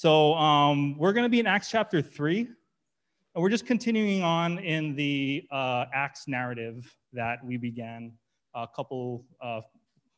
So um, we're going to be in Acts chapter 3. And we're just continuing on in the uh, Acts narrative that we began a couple, uh,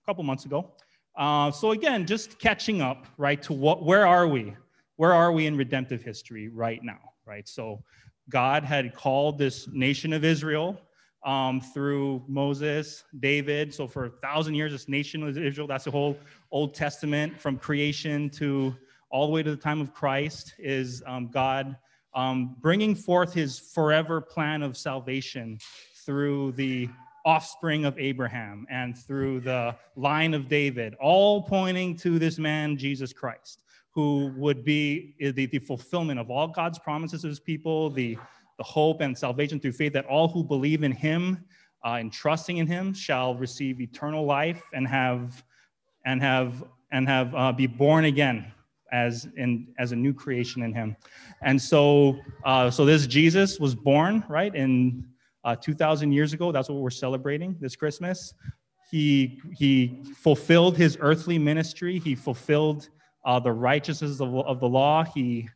couple months ago. Uh, so again, just catching up, right, to what, where are we? Where are we in redemptive history right now, right? So God had called this nation of Israel um, through Moses, David. So for a thousand years, this nation of Israel, that's the whole Old Testament from creation to all the way to the time of Christ is um, God um, bringing forth his forever plan of salvation through the offspring of Abraham and through the line of David, all pointing to this man, Jesus Christ, who would be the, the fulfillment of all God's promises to his people, the, the hope and salvation through faith that all who believe in him uh, and trusting in him shall receive eternal life and have and have and have uh, be born again as in as a new creation in him. And so uh, so this jesus was born right in uh, 2000 years ago. That's what we're celebrating this christmas. He he fulfilled his earthly ministry. He fulfilled uh, the righteousness of, of the law. He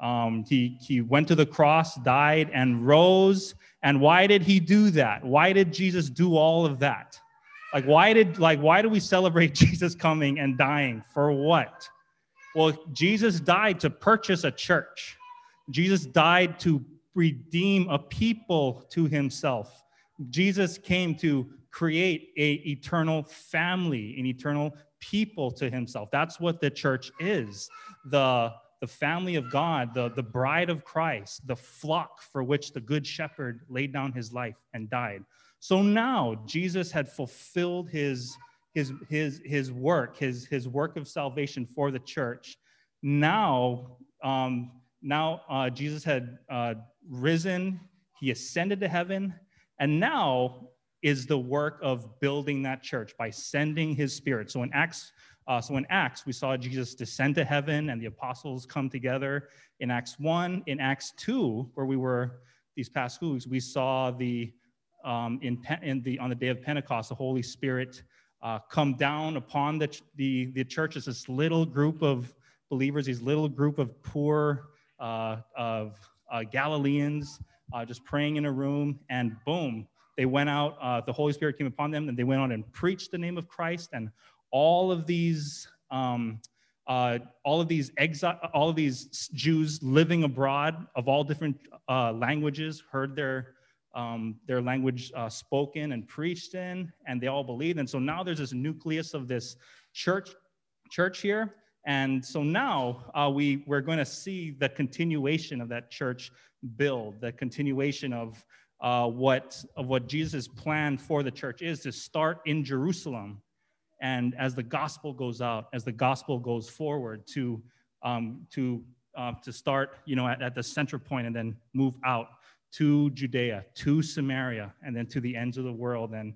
um, he he went to the cross died and rose. And why did he do that? Why did jesus do all of that? Like why did like why do we celebrate jesus coming and dying? For what well, Jesus died to purchase a church. Jesus died to redeem a people to himself. Jesus came to create a eternal family, an eternal people to himself. That's what the church is. The the family of God, the, the bride of Christ, the flock for which the good shepherd laid down his life and died. So now Jesus had fulfilled his his, his, his work, his, his work of salvation for the church. Now, um, now uh, Jesus had uh, risen, he ascended to heaven, and now is the work of building that church by sending his spirit. So in Acts, uh, so in Acts, we saw Jesus descend to heaven and the apostles come together. In Acts 1, in Acts 2, where we were these past weeks, we saw the um, in, in the on the day of Pentecost, the Holy Spirit uh, come down upon the, the, the church as this little group of believers, these little group of poor uh, of uh, Galileans uh, just praying in a room, and boom, they went out. Uh, the Holy Spirit came upon them, and they went out and preached the name of Christ. And all of these, um, uh, all of these exile, all of these Jews living abroad of all different languages heard their um, their language uh, spoken and preached in, and they all believed. And so now there's this nucleus of this church, church here. And so now uh, we, we're going to see the continuation of that church build, the continuation of uh, what, of what Jesus' plan for the church is to start in Jerusalem. And as the gospel goes out, as the gospel goes forward, to, um, to, uh, to start you know, at, at the center point and then move out to Judea, to Samaria, and then to the ends of the world, and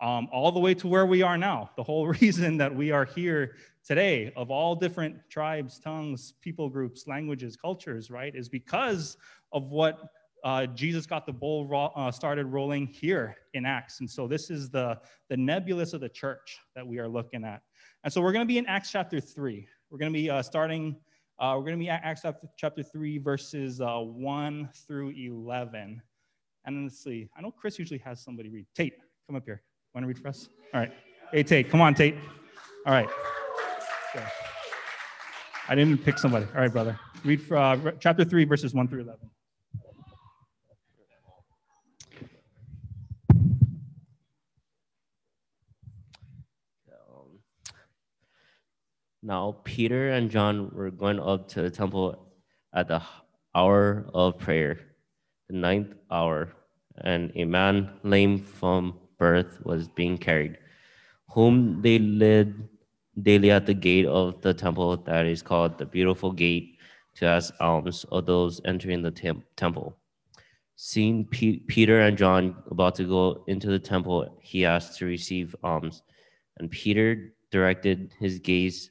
um, all the way to where we are now. The whole reason that we are here today, of all different tribes, tongues, people groups, languages, cultures, right, is because of what uh, Jesus got the ball ro- uh, started rolling here in Acts. And so this is the, the nebulous of the church that we are looking at. And so we're going to be in Acts chapter 3. We're going to be uh, starting uh, we're going to be at Acts chapter 3, verses uh, 1 through 11. And let's see. I know Chris usually has somebody read. Tate, come up here. Want to read for us? All right. Hey, Tate, come on, Tate. All right. Okay. I didn't pick somebody. All right, brother. Read for, uh, chapter 3, verses 1 through 11. Now Peter and John were going up to the temple at the hour of prayer, the ninth hour, and a man lame from birth was being carried, whom they led daily at the gate of the temple that is called the Beautiful Gate to ask alms of those entering the tem- temple. Seeing P- Peter and John about to go into the temple, he asked to receive alms, and Peter directed his gaze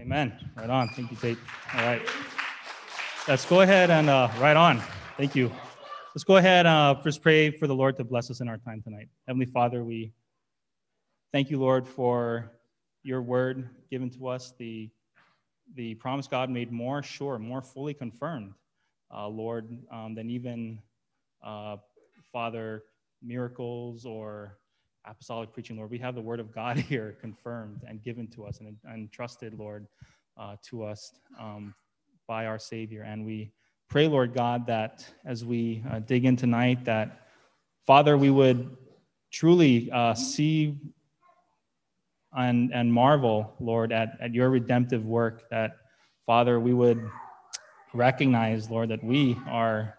Amen. Right on. Thank you, Tate. All right. Let's go ahead and uh, right on. Thank you. Let's go ahead uh, first pray for the Lord to bless us in our time tonight. Heavenly Father, we thank you, Lord, for your word given to us, the, the promise God made more sure, more fully confirmed, uh, Lord, um, than even, uh, Father, miracles or apostolic preaching, Lord. We have the word of God here confirmed and given to us and, and trusted, Lord, uh, to us um, by our Savior. And we pray, Lord God, that as we uh, dig in tonight, that Father, we would truly uh, see and, and marvel, Lord, at, at your redemptive work, that Father, we would recognize, Lord, that we are,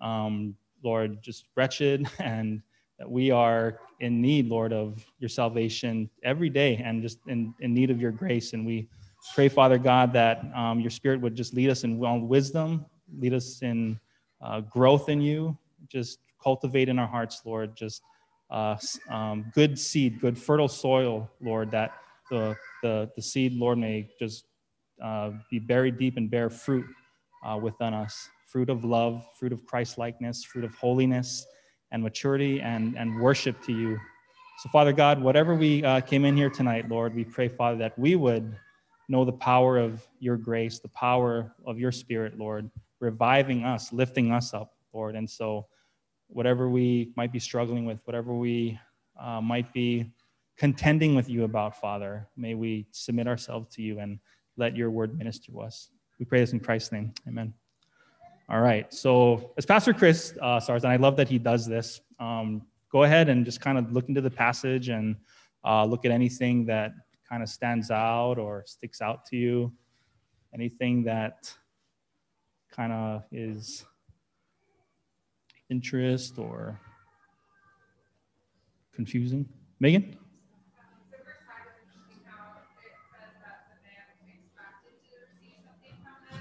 um, Lord, just wretched and that we are in need, Lord, of your salvation every day and just in, in need of your grace. And we pray, Father God, that um, your spirit would just lead us in wisdom, lead us in uh, growth in you, just cultivate in our hearts, Lord, just uh, um, good seed, good fertile soil, Lord, that the, the, the seed, Lord, may just uh, be buried deep and bear fruit uh, within us fruit of love, fruit of Christ likeness, fruit of holiness and maturity and, and worship to you. So, Father God, whatever we uh, came in here tonight, Lord, we pray, Father, that we would know the power of your grace, the power of your spirit, Lord, reviving us, lifting us up, Lord. And so, whatever we might be struggling with, whatever we uh, might be contending with you about, Father, may we submit ourselves to you and let your word minister to us. We pray this in Christ's name. Amen. All right. So, as Pastor Chris uh, starts, and I love that he does this, um, go ahead and just kind of look into the passage and uh, look at anything that kind of stands out or sticks out to you, anything that kind of is interest or confusing. Megan?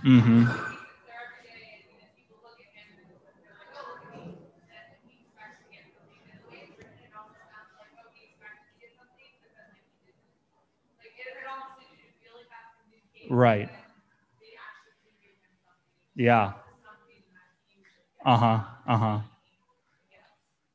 Mm-hmm. Right. Yeah. Uh huh. Uh huh.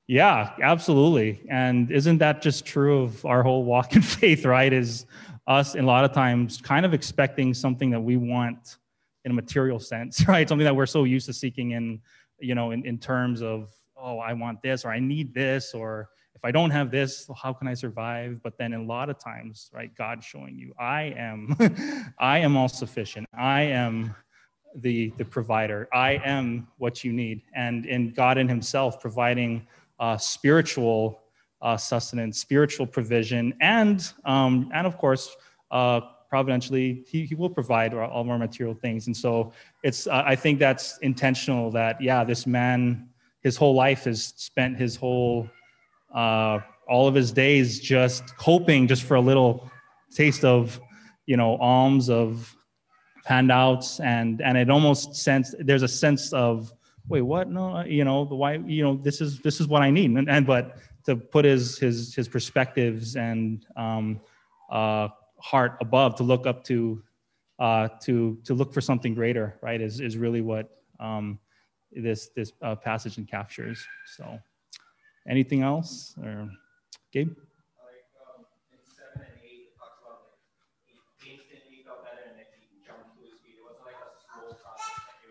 Yeah, absolutely. And isn't that just true of our whole walk in faith, right? Is us a lot of times kind of expecting something that we want in a material sense, right? Something that we're so used to seeking in, you know, in, in terms of, oh, I want this or I need this or if I don't have this, how can I survive? But then a lot of times, right, God showing you, I am, I am all sufficient. I am the, the provider. I am what you need. And in God in Himself providing uh, spiritual uh, sustenance, spiritual provision, and um, and of course, uh, providentially, he, he will provide all our material things. And so it's uh, I think that's intentional. That yeah, this man, his whole life has spent his whole uh, all of his days just hoping just for a little taste of you know alms of handouts. And and it almost sense there's a sense of wait what? No uh, you know the why you know this is this is what i need. And, and but to put his his his perspectives and um, uh, heart above to look up to uh, to to look for something greater right is is really what um, this this uh, passage captures so Anything else? Or Gabe?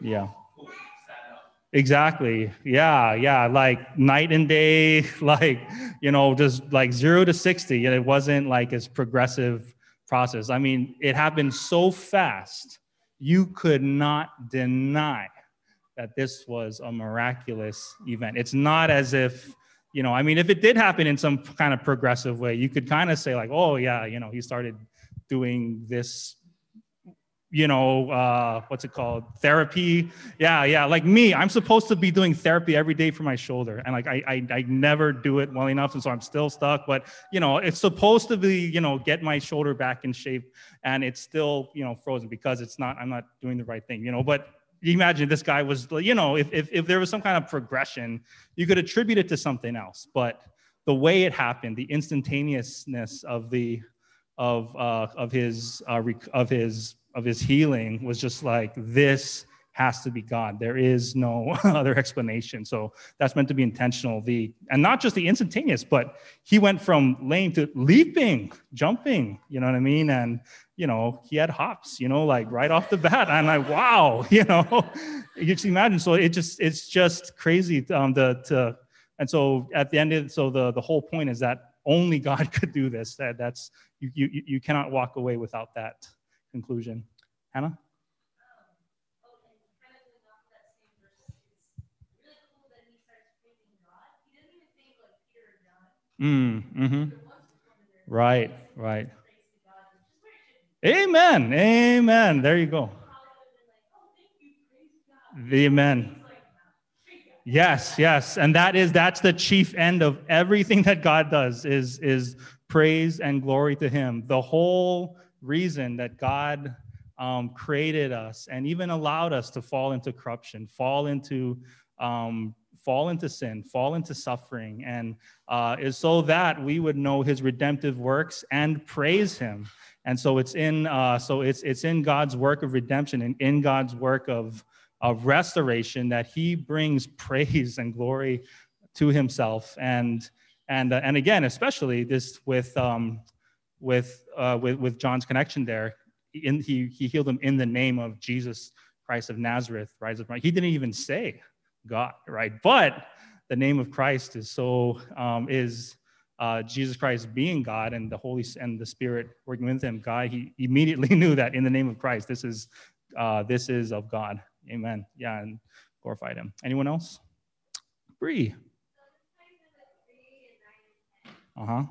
Yeah. Exactly. Yeah. Yeah. Like night and day, like, you know, just like zero to 60. And it wasn't like this progressive process. I mean, it happened so fast, you could not deny that this was a miraculous event. It's not as if, you know, I mean, if it did happen in some kind of progressive way, you could kind of say, like, oh, yeah, you know, he started doing this you know, uh, what's it called? Therapy. Yeah, yeah. Like me, I'm supposed to be doing therapy every day for my shoulder. And like, I, I, I never do it well enough. And so I'm still stuck, but you know, it's supposed to be, you know, get my shoulder back in shape and it's still, you know, frozen because it's not, I'm not doing the right thing, you know, but imagine this guy was, you know, if, if, if there was some kind of progression, you could attribute it to something else, but the way it happened, the instantaneousness of the, of, uh, of his, uh, of his of his healing was just like, this has to be God. There is no other explanation. So that's meant to be intentional. The and not just the instantaneous, but he went from lame to leaping, jumping. You know what I mean? And you know he had hops. You know, like right off the bat. I'm like, wow. You know, you just imagine. So it just it's just crazy. Um, the to and so at the end of so the the whole point is that only God could do this. That that's you you you cannot walk away without that conclusion. Hannah? Mm, mm-hmm. Right, right. Amen. Amen. There you go. The amen. Yes, yes. And that is that's the chief end of everything that God does is is praise and glory to him. The whole reason that God um, created us and even allowed us to fall into corruption, fall into um, fall into sin, fall into suffering, and uh, is so that we would know His redemptive works and praise Him. And so it's in uh, so it's it's in God's work of redemption and in God's work of of restoration that He brings praise and glory to Himself. And and uh, and again, especially this with um, with, uh, with, with John's connection there. In, he, he healed him in the name of Jesus Christ of Nazareth, rise of He didn't even say God, right? But the name of Christ is so, um, is uh, Jesus Christ being God and the Holy and the Spirit working with him. God, he immediately knew that in the name of Christ, this is, uh, this is of God. Amen. Yeah, and glorified him. Anyone else? Bree. Uh huh.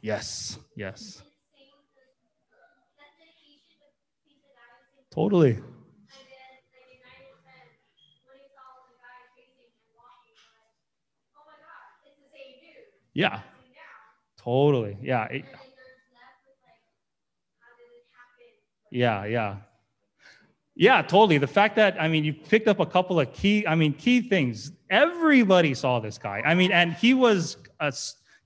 Yes, yes. Totally. Yeah. Totally. Yeah. It, yeah, yeah. Yeah, totally. The fact that I mean, you picked up a couple of key, I mean, key things. Everybody saw this guy. I mean, and he was a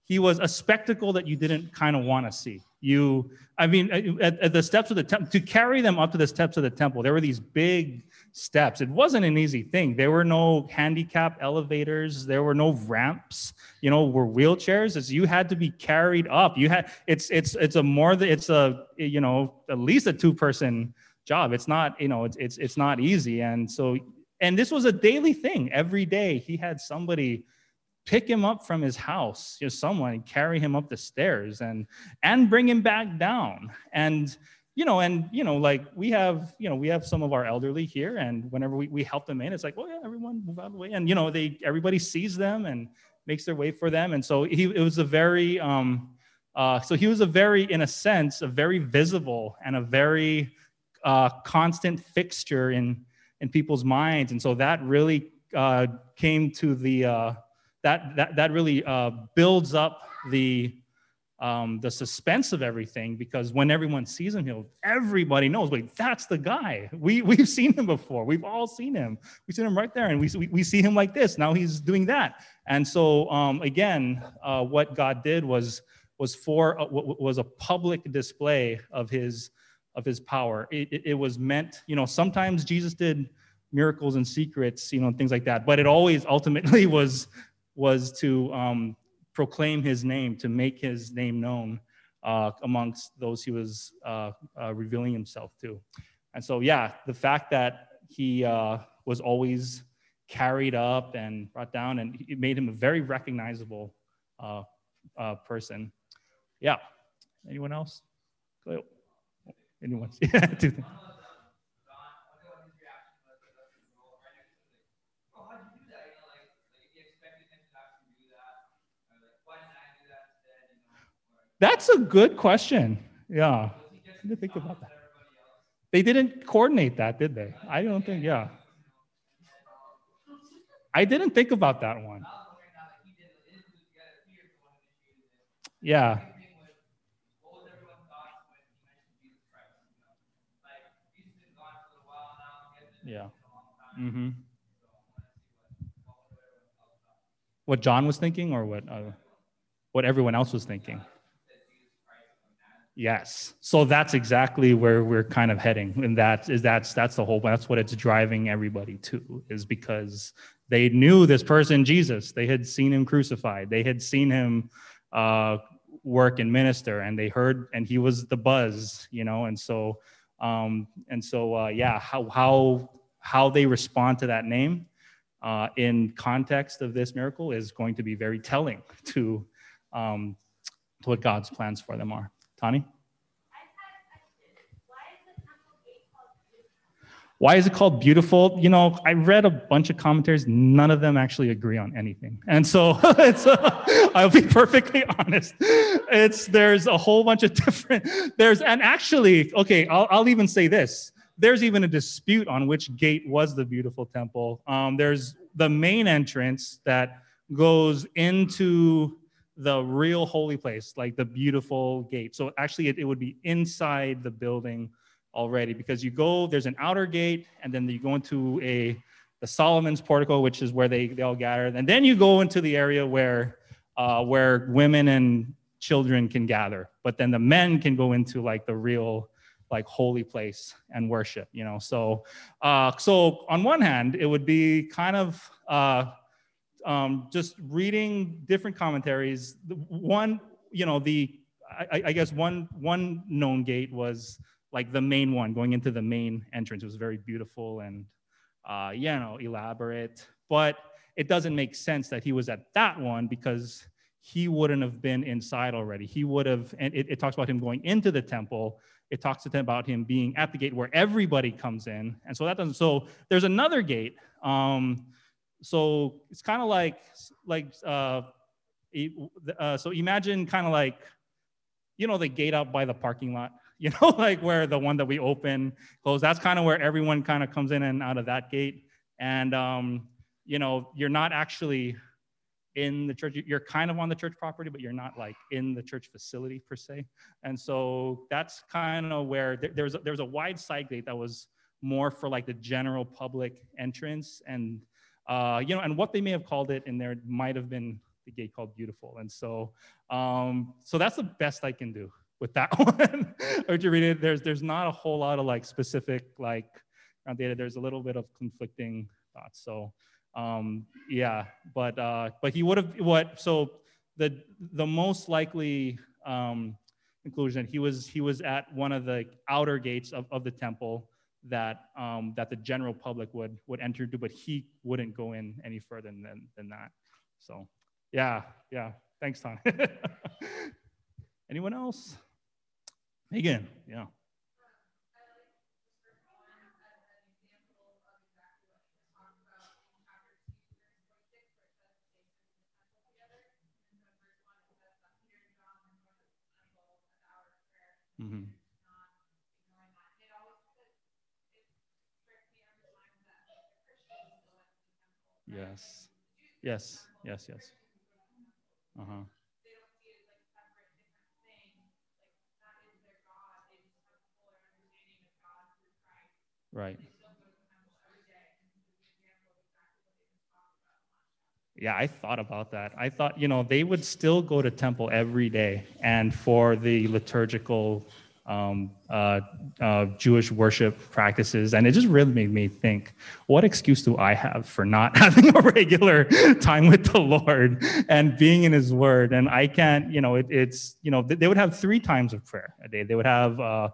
he was a spectacle that you didn't kind of want to see. You, I mean, uh, at, at the steps of the temple, to carry them up to the steps of the temple, there were these big steps. It wasn't an easy thing. There were no handicap elevators. There were no ramps. You know, were wheelchairs. As you had to be carried up. You had. It's it's it's a more. It's a you know at least a two person job. It's not you know it's it's it's not easy. And so and this was a daily thing. Every day he had somebody pick him up from his house, you know, someone carry him up the stairs and and bring him back down. And you know, and you know, like we have, you know, we have some of our elderly here, and whenever we, we help them in, it's like, oh yeah, everyone move out of the way. And you know, they everybody sees them and makes their way for them. And so he it was a very um uh, so he was a very, in a sense, a very visible and a very uh, constant fixture in in people's minds. And so that really uh, came to the uh, that, that, that really uh, builds up the, um, the suspense of everything because when everyone sees him healed, everybody knows, wait, that's the guy. We, we've seen him before. We've all seen him. We've seen him right there, and we, we, we see him like this. Now he's doing that. And so, um, again, uh, what God did was, was, for, uh, was a public display of his, of his power. It, it, it was meant, you know, sometimes Jesus did miracles and secrets, you know, things like that, but it always ultimately was was to um, proclaim his name, to make his name known uh, amongst those he was uh, uh, revealing himself to. And so, yeah, the fact that he uh, was always carried up and brought down, and it made him a very recognizable uh, uh, person. Yeah. Anyone else? Anyone? That's a good question. Yeah. I didn't think about that. They didn't coordinate that, did they? I don't think, yeah. I didn't think about that one. Yeah. Yeah. Mm-hmm. What John was thinking, or what? Uh, what everyone else was thinking. Yes. So that's exactly where we're kind of heading. And that is that's that's the whole that's what it's driving everybody to is because they knew this person, Jesus. They had seen him crucified. They had seen him uh, work and minister, and they heard, and he was the buzz, you know. And so, um, and so, uh, yeah, how how how they respond to that name uh, in context of this miracle is going to be very telling to um, to what God's plans for them are. Tani? Why is it called beautiful? You know, I read a bunch of commentaries. None of them actually agree on anything. And so it's, I'll be perfectly honest. It's, there's a whole bunch of different, there's, and actually, okay, I'll, I'll even say this. There's even a dispute on which gate was the beautiful temple. Um, there's the main entrance that goes into the real holy place, like the beautiful gate. So actually, it, it would be inside the building already because you go, there's an outer gate, and then you go into a the Solomon's portico, which is where they, they all gather. And then you go into the area where uh, where women and children can gather, but then the men can go into like the real like holy place and worship, you know. So uh, so on one hand, it would be kind of uh, um, just reading different commentaries. One, you know, the I, I, guess one one known gate was like the main one going into the main entrance. It was very beautiful and uh, you know elaborate, but it doesn't make sense that he was at that one because he wouldn't have been inside already. He would have, and it, it talks about him going into the temple. It talks about him being at the gate where everybody comes in, and so that doesn't. So there's another gate. Um, so it's kind of like like uh, uh, so imagine kind of like you know the gate out by the parking lot you know like where the one that we open close that's kind of where everyone kind of comes in and out of that gate. And um, you know you're not actually in the church you're kind of on the church property but you're not like in the church facility per se. And so that's kind of where there, there's a, there's a wide side gate that was more for like the general public entrance and uh, you know, and what they may have called it in there might have been the gate called beautiful. And so, um, so that's the best I can do with that one. or you read it, there's there's not a whole lot of like specific like data. There's a little bit of conflicting thoughts. So um, yeah, but uh, but he would have what? So the the most likely um, conclusion he was he was at one of the outer gates of, of the temple that um, that the general public would would enter into, but he wouldn't go in any further than than that. So, yeah, yeah. Thanks, Tom. Anyone else? Megan, yeah. Mm-hmm. Yes. Yes. Yes. Yes. Uh huh. Right. Yeah, I thought about that. I thought, you know, they would still go to temple every day and for the liturgical um, uh, uh, Jewish worship practices. And it just really made me think what excuse do I have for not having a regular time with the Lord and being in His Word? And I can't, you know, it, it's, you know, they would have three times of prayer a day. They would have, uh,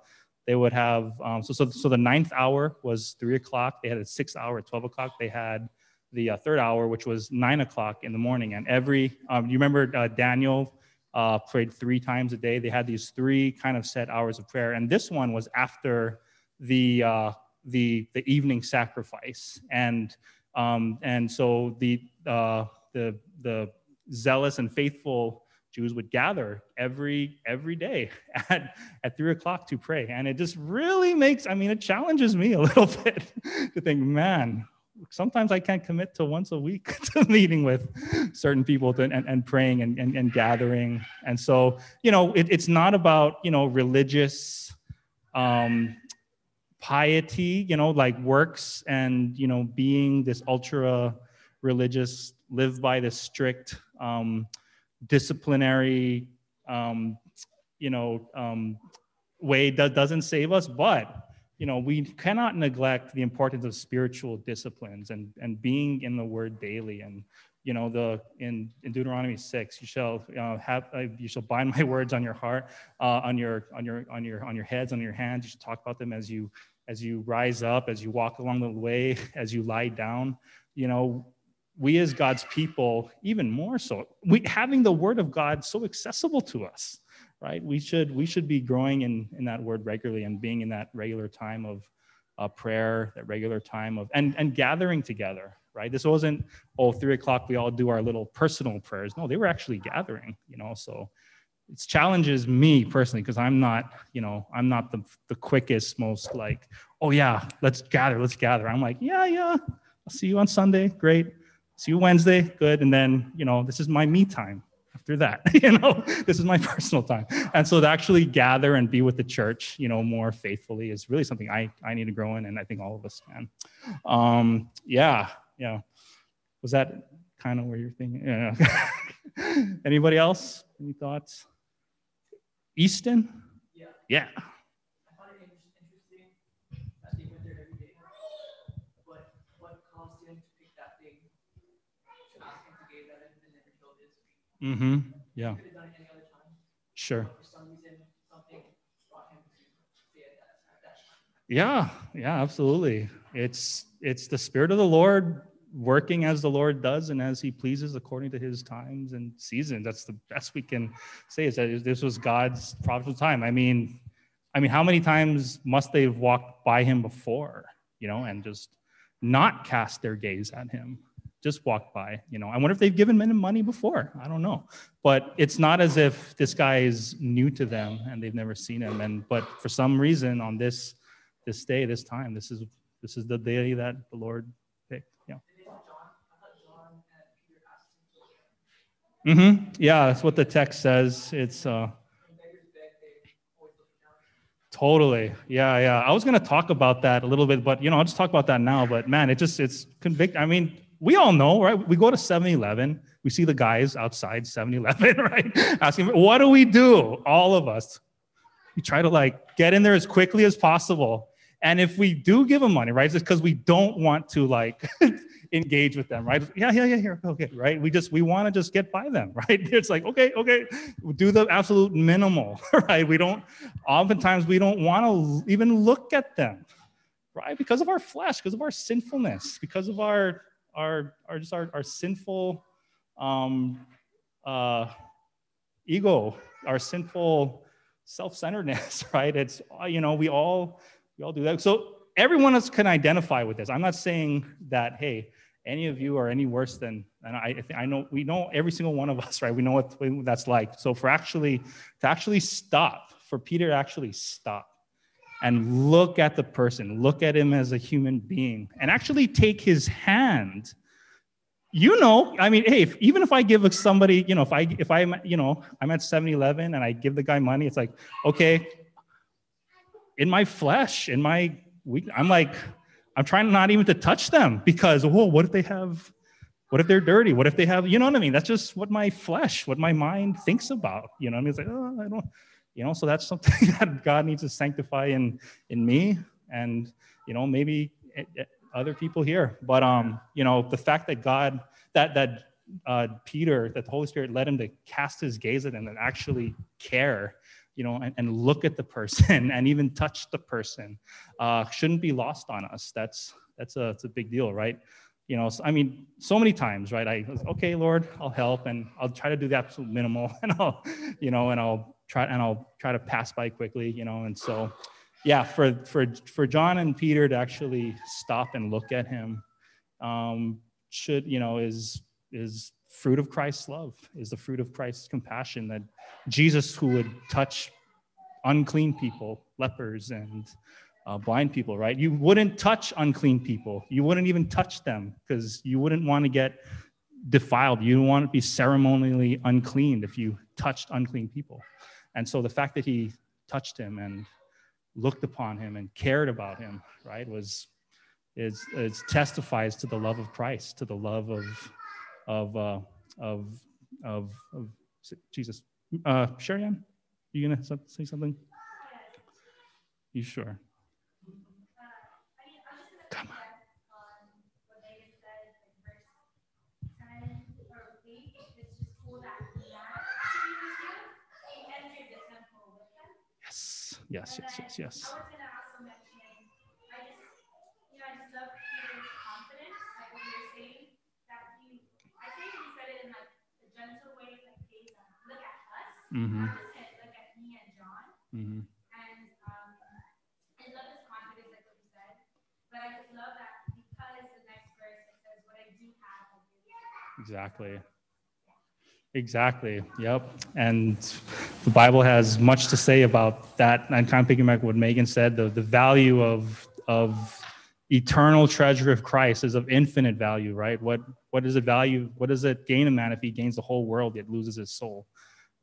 they would have, um, so, so, so the ninth hour was three o'clock. They had a six hour at 12 o'clock. They had the uh, third hour, which was nine o'clock in the morning. And every, um, you remember uh, Daniel uh, prayed three times a day. They had these three kind of set hours of prayer, and this one was after the uh, the the evening sacrifice, and um, and so the uh, the the zealous and faithful Jews would gather every every day at, at three o'clock to pray. And it just really makes, I mean, it challenges me a little bit to think, man, sometimes I can't commit to once a week to meeting with certain people to, and, and praying and, and, and, gathering. And so, you know, it, it's not about, you know, religious um, piety, you know, like works and, you know, being this ultra religious, live by this strict, um, disciplinary, um, you know, um, way that doesn't save us, but you know, we cannot neglect the importance of spiritual disciplines and, and being in the word daily. And, you know, the in, in Deuteronomy 6, you shall uh, have uh, you shall bind my words on your heart, uh, on your on your on your on your heads, on your hands. You should talk about them as you as you rise up, as you walk along the way, as you lie down. You know, we as God's people, even more so, we having the word of God so accessible to us, right? We should we should be growing in in that word regularly and being in that regular time of uh, prayer, that regular time of and and gathering together, right? This wasn't oh three o'clock we all do our little personal prayers. No, they were actually gathering, you know. So it challenges me personally because I'm not, you know, I'm not the the quickest, most like, oh yeah, let's gather, let's gather. I'm like, yeah, yeah, I'll see you on Sunday, great see you Wednesday, good. And then, you know, this is my me time after that, you know, this is my personal time. And so to actually gather and be with the church, you know, more faithfully is really something I, I need to grow in. And I think all of us can. Um, yeah. Yeah. Was that kind of where you're thinking? Yeah. Anybody else? Any thoughts? Easton? Yeah. Yeah. Mm-hmm. Yeah. Sure. Yeah, yeah, absolutely. It's it's the spirit of the Lord working as the Lord does and as He pleases according to His times and seasons. That's the best we can say. Is that this was God's providential time? I mean, I mean, how many times must they have walked by Him before, you know, and just not cast their gaze at Him? Just walked by. You know, I wonder if they've given men money before. I don't know, but it's not as if this guy is new to them and they've never seen him. And but for some reason, on this this day, this time, this is this is the day that the Lord picked. Yeah. Mm-hmm. Yeah, that's what the text says. It's uh. Totally. Yeah, yeah. I was going to talk about that a little bit, but you know, I'll just talk about that now. But man, it just it's convict. I mean, we all know, right? We go to 7 Eleven, we see the guys outside 7 Eleven, right? Asking, what do we do? All of us. We try to like get in there as quickly as possible. And if we do give them money, right, it's because we don't want to like engage with them, right? Yeah, yeah, yeah, here, okay, right? We just we want to just get by them, right? It's like, okay, okay, do the absolute minimal, right? We don't oftentimes we don't want to even look at them, right? Because of our flesh, because of our sinfulness, because of our our, our just our, our sinful um, uh, ego, our sinful self-centeredness, right? It's you know we all we all do that. So everyone else can identify with this. I'm not saying that hey, any of you are any worse than and I I know we know every single one of us, right? We know what that's like. So for actually to actually stop, for Peter to actually stop and look at the person, look at him as a human being, and actually take his hand. You know, I mean, hey, if, even if I give somebody, you know, if I if I'm, you know, I'm at 7-Eleven and I give the guy money, it's like, okay, in my flesh, in my weak, I'm like, I'm trying not even to touch them because, whoa, what if they have, what if they're dirty? What if they have, you know what I mean? That's just what my flesh, what my mind thinks about. You know, what I mean, it's like, oh, I don't you know so that's something that god needs to sanctify in in me and you know maybe other people here but um you know the fact that god that that uh, peter that the holy spirit led him to cast his gaze at him and actually care you know and, and look at the person and even touch the person uh, shouldn't be lost on us that's that's a, that's a big deal right you know, so, I mean, so many times, right? I was, okay, Lord, I'll help and I'll try to do the absolute minimal and I'll, you know, and I'll try and I'll try to pass by quickly, you know, and so yeah, for for for John and Peter to actually stop and look at him um, should, you know, is is fruit of Christ's love, is the fruit of Christ's compassion that Jesus who would touch unclean people, lepers and uh, blind people, right? You wouldn't touch unclean people. You wouldn't even touch them because you wouldn't want to get defiled. You don't want to be ceremonially unclean if you touched unclean people. And so the fact that he touched him and looked upon him and cared about him, right, was is, testifies to the love of Christ, to the love of of uh, of, of, of Jesus. Uh, Sherry-Ann, you gonna say something? You sure? Yes, yes, yes, yes. Mm-hmm. Mm-hmm. Exactly. Exactly. Yep. And the Bible has much to say about that. And kind of picking back what Megan said, the, the value of of eternal treasure of Christ is of infinite value, right? What what is it value? What does it gain a man if he gains the whole world yet loses his soul,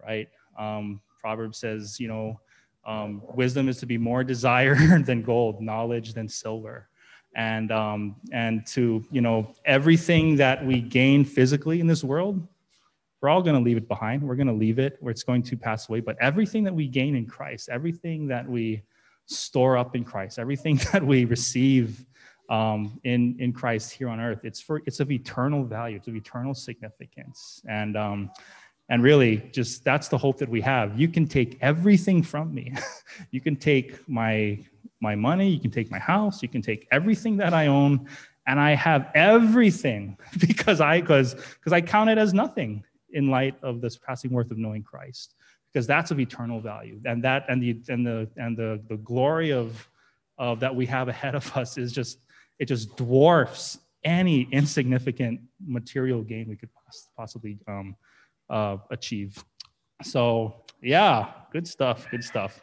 right? Um, Proverbs says, you know, um, wisdom is to be more desired than gold, knowledge than silver and um, and to you know everything that we gain physically in this world we're all going to leave it behind. We're going to leave it where it's going to pass away. But everything that we gain in christ everything that we store up in christ everything that we receive um, in in christ here on earth it's for it's of eternal value. It's of eternal significance. And um, and really just that's the hope that we have. You can take everything from me. You can take my my money, you can take my house, you can take everything that I own, and I have everything because I because because I count it as nothing in light of this passing worth of knowing Christ, because that's of eternal value, and that and the and the and the the glory of of that we have ahead of us is just it just dwarfs any insignificant material gain we could possibly um, uh, achieve. So yeah, good stuff. Good stuff.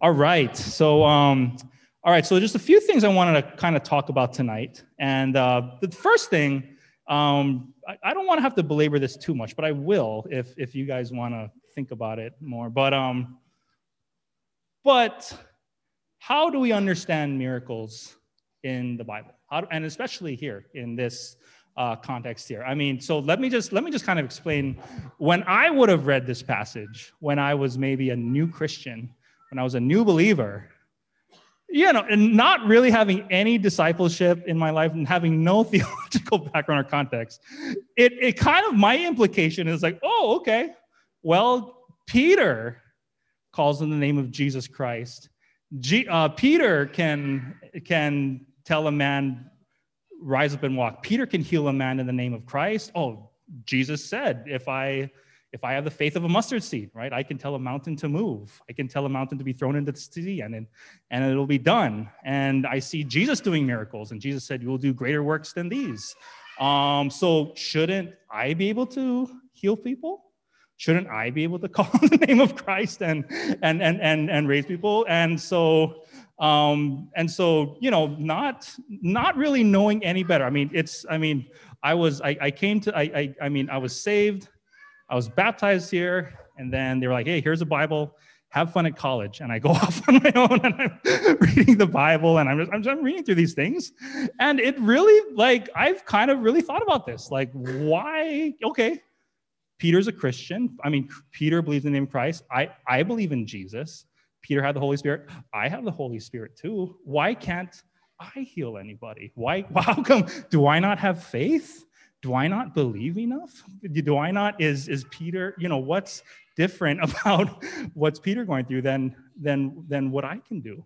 All right. So, um, all right. So, just a few things I wanted to kind of talk about tonight. And uh, the first thing, um, I, I, don't want to have to belabor this too much, but I will if if you guys want to think about it more. But um, but how do we understand miracles in the Bible? How, and especially here in this uh, context here. I mean, so let me just let me just kind of explain. When I would have read this passage when I was maybe a new Christian when I was a new believer, you know, and not really having any discipleship in my life and having no theological background or context, it, it kind of my implication is like, oh, okay, well, Peter calls in the name of Jesus Christ. G, uh, Peter can can tell a man rise up and walk. Peter can heal a man in the name of Christ. Oh, Jesus said, if I if I have the faith of a mustard seed, right, I can tell a mountain to move. I can tell a mountain to be thrown into the sea and, and it'll be done. And I see Jesus doing miracles, and Jesus said, You will do greater works than these. Um, so, shouldn't I be able to heal people? Shouldn't I be able to call on the name of Christ and, and, and, and, and raise people? And so, um, and so, you know, not, not really knowing any better. I mean, it's, I mean, I was, I, I came to, I, I, I mean, I was saved I was baptized here, and then they were like, hey, here's a Bible. Have fun at college. And I go off on my own and I'm reading the Bible and I'm just, I'm just reading through these things. And it really, like, I've kind of really thought about this. Like, why? Okay, Peter's a Christian. I mean, Peter believes in the name of Christ. I, I believe in Jesus. Peter had the Holy Spirit. I have the Holy Spirit too. Why can't I heal anybody? Why, how come, do I not have faith? Do I not believe enough? Do I not, is, is Peter, you know, what's different about what's Peter going through than, than, than what I can do,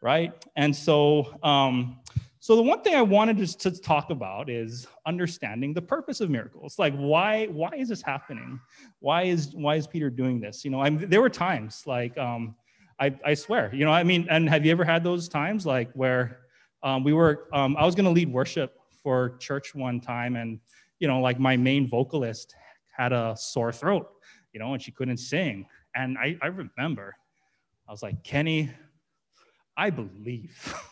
right? And so, um, So the one thing I wanted to, to talk about is understanding the purpose of miracles. Like why why is this happening? Why is why is Peter doing this? You know, I'm, there were times like um, I, I swear, you know, I mean, and have you ever had those times like where um, we were um, I was going to lead worship for church one time, and you know, like my main vocalist had a sore throat, you know, and she couldn't sing, and I, I remember I was like, Kenny, I believe.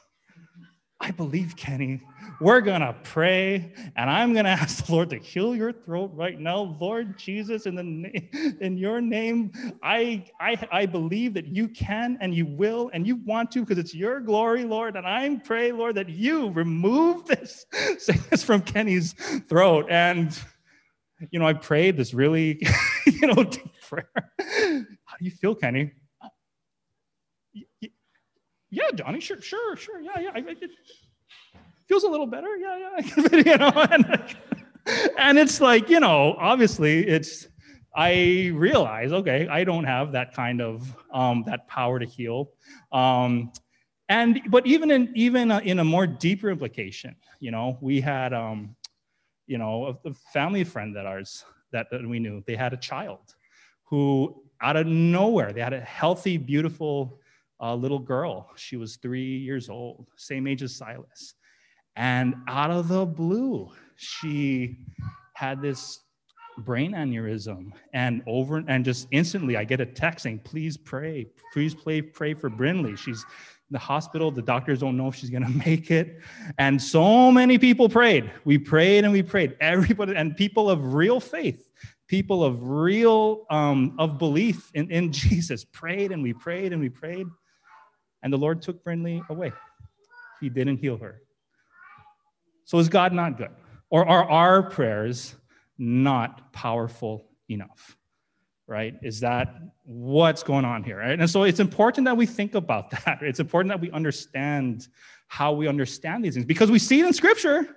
I believe, Kenny. We're going to pray, and I'm going to ask the Lord to heal your throat right now. Lord Jesus, in, the na- in your name, I, I, I believe that you can and you will and you want to because it's your glory, Lord. And I pray, Lord, that you remove this sickness from Kenny's throat. And, you know, I prayed this really, you know, deep prayer. How do you feel, Kenny? Yeah, Johnny, sure, sure, sure, yeah, yeah. It feels a little better, yeah, yeah. you know, and, and it's like, you know, obviously, it's. I realize, okay, I don't have that kind of um, that power to heal, um, and but even in even in a more deeper implication, you know, we had, um, you know, a, a family friend that ours that, that we knew, they had a child who out of nowhere, they had a healthy, beautiful a little girl. She was three years old, same age as Silas. And out of the blue, she had this brain aneurysm and over and just instantly I get a text saying, please pray, please pray, pray for Brinley. She's in the hospital. The doctors don't know if she's going to make it. And so many people prayed. We prayed and we prayed. Everybody and people of real faith people of real um, of belief in, in jesus prayed and we prayed and we prayed and the Lord took Brinley away. He didn't heal her. So is God not good? Or are our prayers not powerful enough? Right? Is that what's going on here? Right? And so it's important that we think about that. It's important that we understand how we understand these things because we see it in scripture.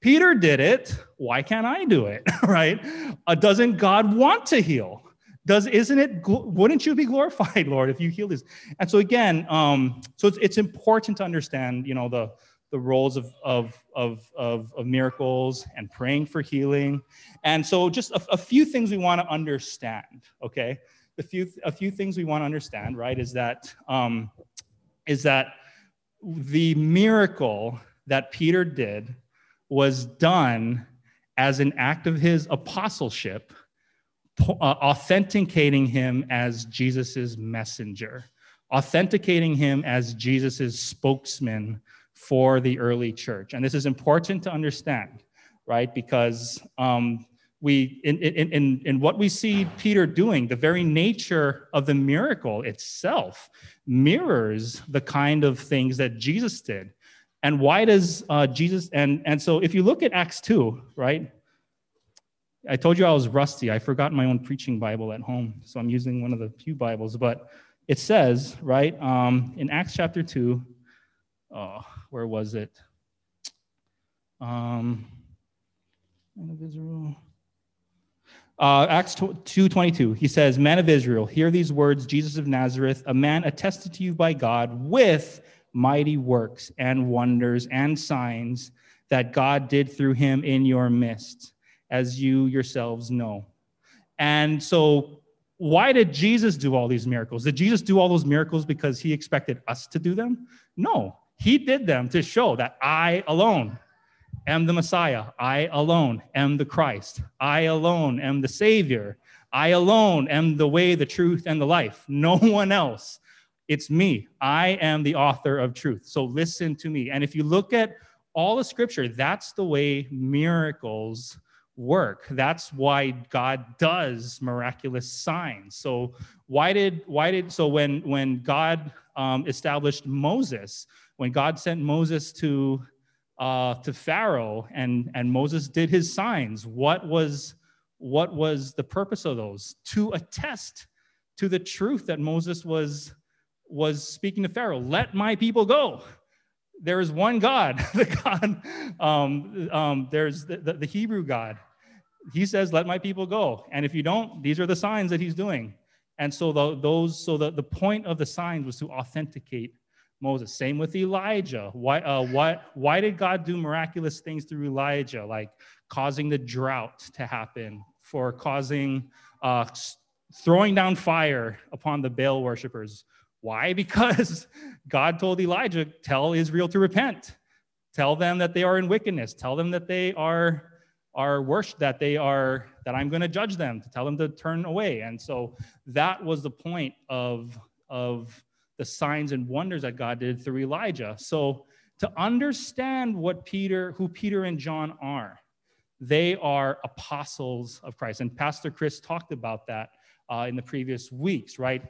Peter did it. Why can't I do it? right? Uh, doesn't God want to heal? Does isn't it wouldn't you be glorified lord if you heal this and so again um, so it's, it's important to understand you know the the roles of, of, of, of, of miracles and praying for healing. And so just a, a few things we want to understand okay? A few a few things we want to understand right is that um, is that the miracle that peter did was done as an act of his apostleship authenticating him as Jesus's messenger, authenticating him as Jesus's spokesman for the early church. And this is important to understand, right? Because um, we, in, in, in, in what we see Peter doing, the very nature of the miracle itself mirrors the kind of things that Jesus did. And why does uh, Jesus, and, and so if you look at Acts 2, right? I told you I was rusty. I forgot my own preaching Bible at home, so I'm using one of the Pew Bibles. But it says, right, um, in Acts chapter 2, oh, where was it? Um, of Israel. Uh, Acts 2.22, he says, Man of Israel, hear these words, Jesus of Nazareth, a man attested to you by God with mighty works and wonders and signs that God did through him in your midst as you yourselves know. And so, why did Jesus do all these miracles? Did Jesus do all those miracles because he expected us to do them? No, he did them to show that I alone am the Messiah. I alone am the Christ. I alone am the Savior. I alone am the way, the truth, and the life. No one else. It's me. I am the author of truth. So listen to me. And if you look at all the scripture, that's the way miracles work. That's why god does miraculous signs. So why did why did so when when god um, established moses when god sent moses to uh, to pharaoh and and moses did his signs what was what was the purpose of those? To attest to the truth that moses was was speaking to pharaoh let my people go there is one God, the God, um, um, there's the, the, the, Hebrew God he says, let my people go. And if you don't, these are the signs that he's doing. And so the, those, so the, the point of the signs was to authenticate Moses. Same with Elijah. Why, uh, why, why did God do miraculous things through Elijah, like causing the drought to happen, for causing uh, throwing down fire upon the Baal worshippers? Why? Because God told Elijah, tell Israel to repent. Tell them that they are in wickedness. Tell them that they are are worship that they are that I'm going to judge them to tell them to turn away. And so that was the point of of the signs and wonders that God did through Elijah. So to understand what Peter, who Peter and John are, they are apostles of Christ. And Pastor Chris talked about that uh, in the previous weeks, right?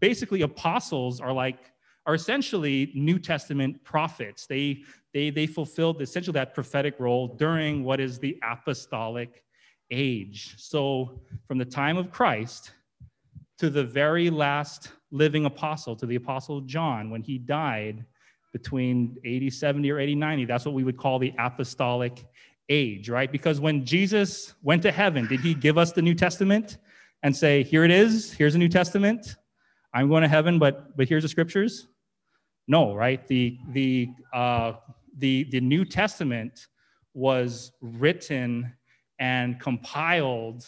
Basically, apostles are like are essentially New Testament prophets. They they they fulfilled essentially that prophetic role during what is the apostolic age. So from the time of Christ to the very last living apostle, to the apostle John, when he died between 80, 70, or 80, 90. That's what we would call the apostolic age, right? Because when Jesus went to heaven, did he give us the New Testament and say, here it is, here's a New Testament? I'm going to heaven, but but here's the scriptures? No, right? The the uh, the the New Testament was written and compiled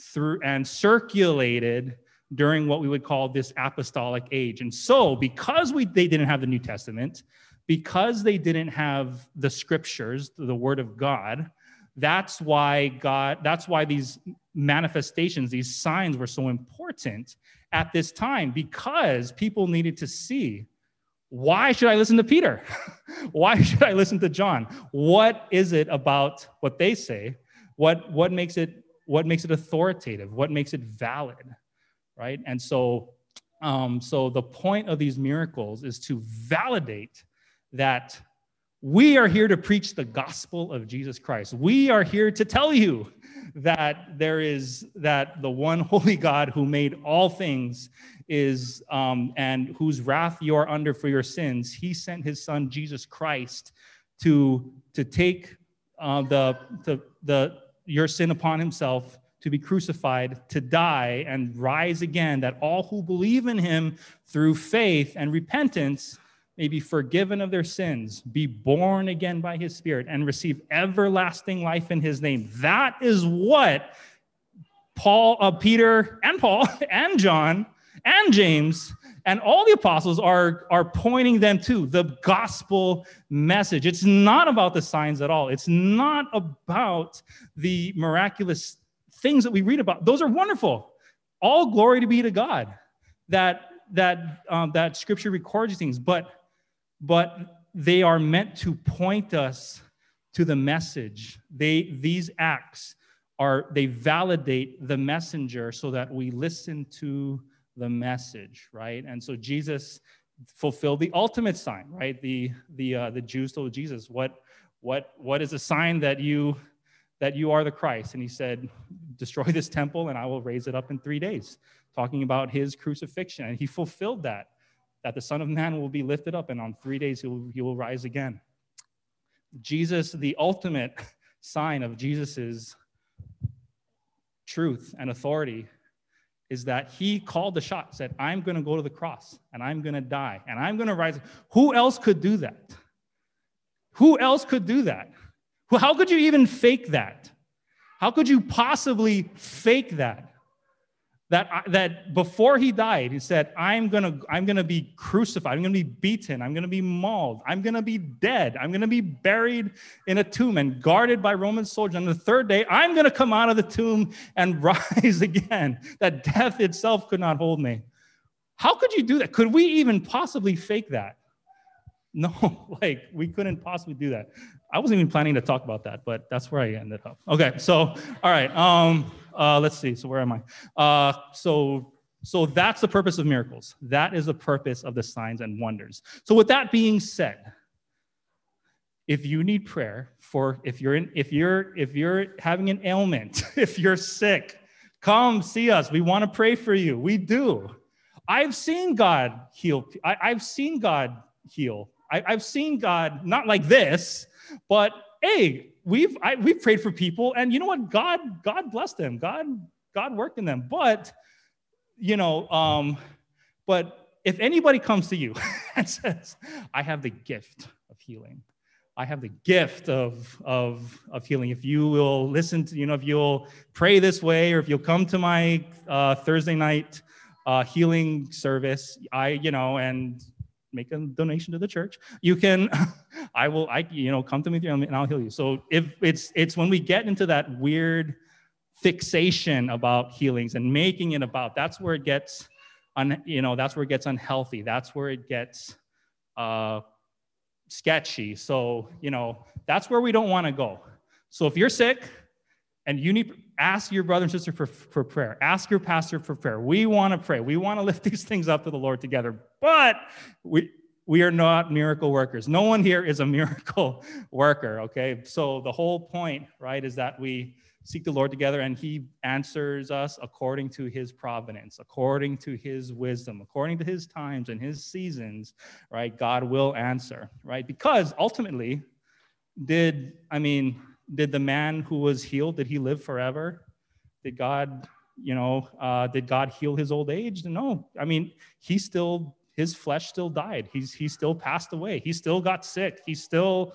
through and circulated during what we would call this apostolic age. And so, because we, they didn't have the New Testament, because they didn't have the scriptures, the word of God, that's why God, that's why these manifestations, these signs were so important at this time, because people needed to see why should I listen to Peter? why should I listen to John? What is it about what they say? What, what makes it what makes it authoritative? What makes it valid? right? And so, um, so the point of these miracles is to validate that we are here to preach the gospel of Jesus Christ. We are here to tell you that there is that the one holy God who made all things is um, and whose wrath you are under for your sins. He sent his son Jesus Christ to to take uh, the, the the your sin upon himself to be crucified, to die, and rise again, that all who believe in him through faith and repentance may be forgiven of their sins, be born again by his Spirit, and receive everlasting life in his name. That is what Paul, uh, Peter, and Paul, and John, and James, and all the apostles are, are pointing them to the gospel message. It's not about the signs at all. It's not about the miraculous things that we read about, those are wonderful. All glory to be to God that that um, that Scripture records things, but but they are meant to point us to the message. They these acts are they validate the messenger so that we listen to the message, right? And so Jesus fulfilled the ultimate sign, right? The the uh, the Jews told Jesus, "What what what is a sign that you that you are the Christ. And he said, Destroy this temple and I will raise it up in three days, talking about his crucifixion. And he fulfilled that, that the Son of Man will be lifted up and on three days he will, he will rise again. Jesus, the ultimate sign of Jesus's truth and authority is that he called the shot, said, I'm going to go to the cross and I'm going to die and I'm going to rise. Who else could do that? Who else could do that? How could you even fake that? How could you possibly fake that? That, that before he died, he said, I'm gonna, I'm gonna be crucified, I'm gonna be beaten, I'm gonna be mauled, I'm gonna be dead, I'm gonna be buried in a tomb and guarded by Roman soldiers. On the third day, I'm gonna come out of the tomb and rise again. That death itself could not hold me. How could you do that? Could we even possibly fake that? No, like we couldn't possibly do that. I wasn't even planning to talk about that, but that's where I ended up. Okay, so all right, um, uh, let's see. So where am I? Uh, so so that's the purpose of miracles. That is the purpose of the signs and wonders. So with that being said, if you need prayer for if you're in if you're if you're having an ailment, if you're sick, come see us. We want to pray for you. We do. I've seen God heal. I, I've seen God heal. I, I've seen God not like this but hey, we've I, we've prayed for people, and you know what? God God blessed them. God God worked in them. But you know, um, but if anybody comes to you and says, I have the gift of healing, I have the gift of, of, of healing. If you will listen to, you know, if you'll pray this way, or if you'll come to my uh, Thursday night uh, healing service, I, you know, and make a donation to the church, you can, I will, I, you know, come to me and I'll heal you. So if it's, it's when we get into that weird fixation about healings and making it about, that's where it gets, un, you know, that's where it gets unhealthy. That's where it gets, uh, sketchy. So, you know, that's where we don't want to go. So if you're sick and you need, ask your brother and sister for, for prayer. Ask your pastor for prayer. We want to pray. We want to lift these things up to the Lord together. But we, we are not miracle workers. No one here is a miracle worker, okay? So the whole point, right, is that we seek the Lord together and he answers us according to his providence, according to his wisdom, according to his times and his seasons, right? God will answer, right? Because ultimately, did, I mean, did the man who was healed, did he live forever? Did God, you know, uh, did God heal his old age? No. I mean, he still, his flesh still died. He's, he still passed away. He still got sick. He still,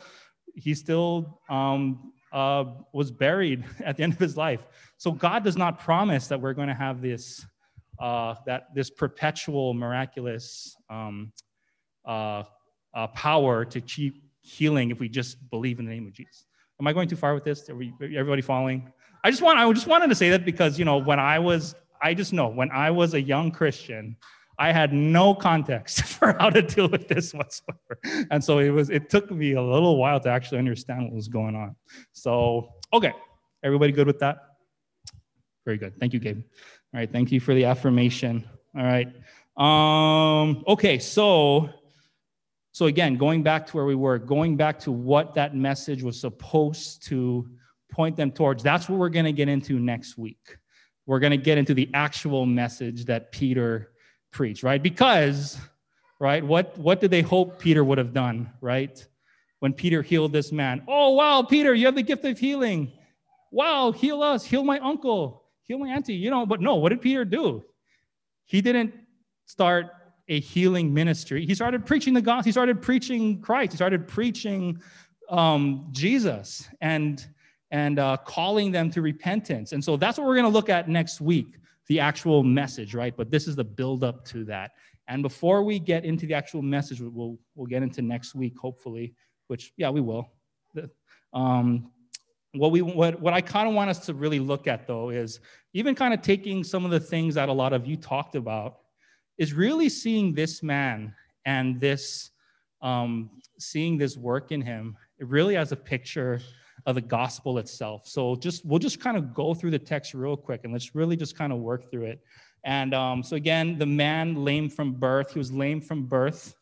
he still um, uh, was buried at the end of his life. So God does not promise that we're going to have this, uh, that this perpetual miraculous um, uh, uh, power to keep healing if we just believe in the name of Jesus. Am I going too far with this? Are we, everybody following? I just want, I just wanted to say that because you know when I was, I just know when I was a young Christian, I had no context for how to deal with this whatsoever. And so it was, it took me a little while to actually understand what was going on. So, okay, everybody good with that? Very good. Thank you, Gabe. All right, thank you for the affirmation. All right. Um, okay, so so again, going back to where we were, going back to what that message was supposed to point them towards, that's what we're going to get into next week. We're going to get into the actual message that Peter preached, right? Because, right, what, what did they hope Peter would have done, right? When Peter healed this man. Oh, wow, Peter, you have the gift of healing. Wow, heal us, heal my uncle, heal my auntie, you know, but no, what did Peter do? He didn't start a healing ministry. He started preaching the gospel, he started preaching Christ, he started preaching um, Jesus and and uh, calling them to repentance. And so that's what we're going to look at next week the actual message, right? But this is the buildup to that. And before we get into the actual message, we'll, we'll get into next week, hopefully, which, yeah, we will. Um, what, we, what, what I kind of want us to really look at, though, is even kind of taking some of the things that a lot of you talked about, is really seeing this man and this, um, seeing this work in him, it really as a picture of the gospel itself. So just we'll just kind of go through the text real quick and let's really just kind of work through it. And um, so again, the man lame from birth, he was lame from birth,